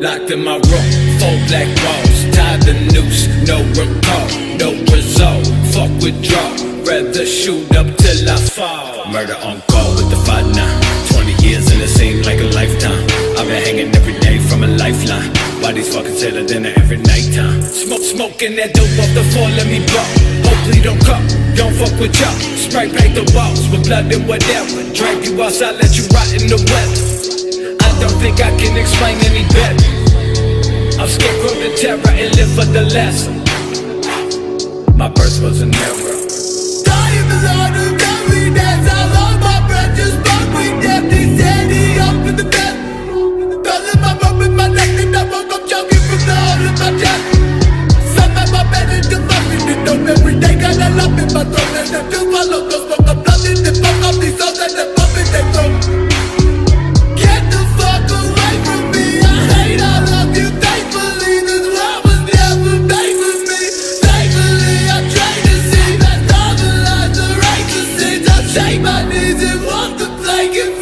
Locked in my room, four black walls, tied the noose, no recall, no result. Fuck withdraw, rather shoot up till I fall. Murder on call with the fight now. 20 years and it seemed like a lifetime. I've been hanging every day from a lifeline. Bodies fucking the dinner every nighttime. Smoke, smoking that dope off the floor, let me blow. Hopefully don't come, don't fuck with y'all. Spray paint the walls with blood and whatever. Drag you outside, let you rot in the weather. I don't think I can explain any better. I'm scarecrow to terror and live for the lesson. My birth was an error. Him every day. I my breath, just said he up the my my woke up choking from the my dope every day. Got in my throat, and my. I'm blooded, they fuck up these souls, and they pump in their throat. Shake my knees and walk the plank.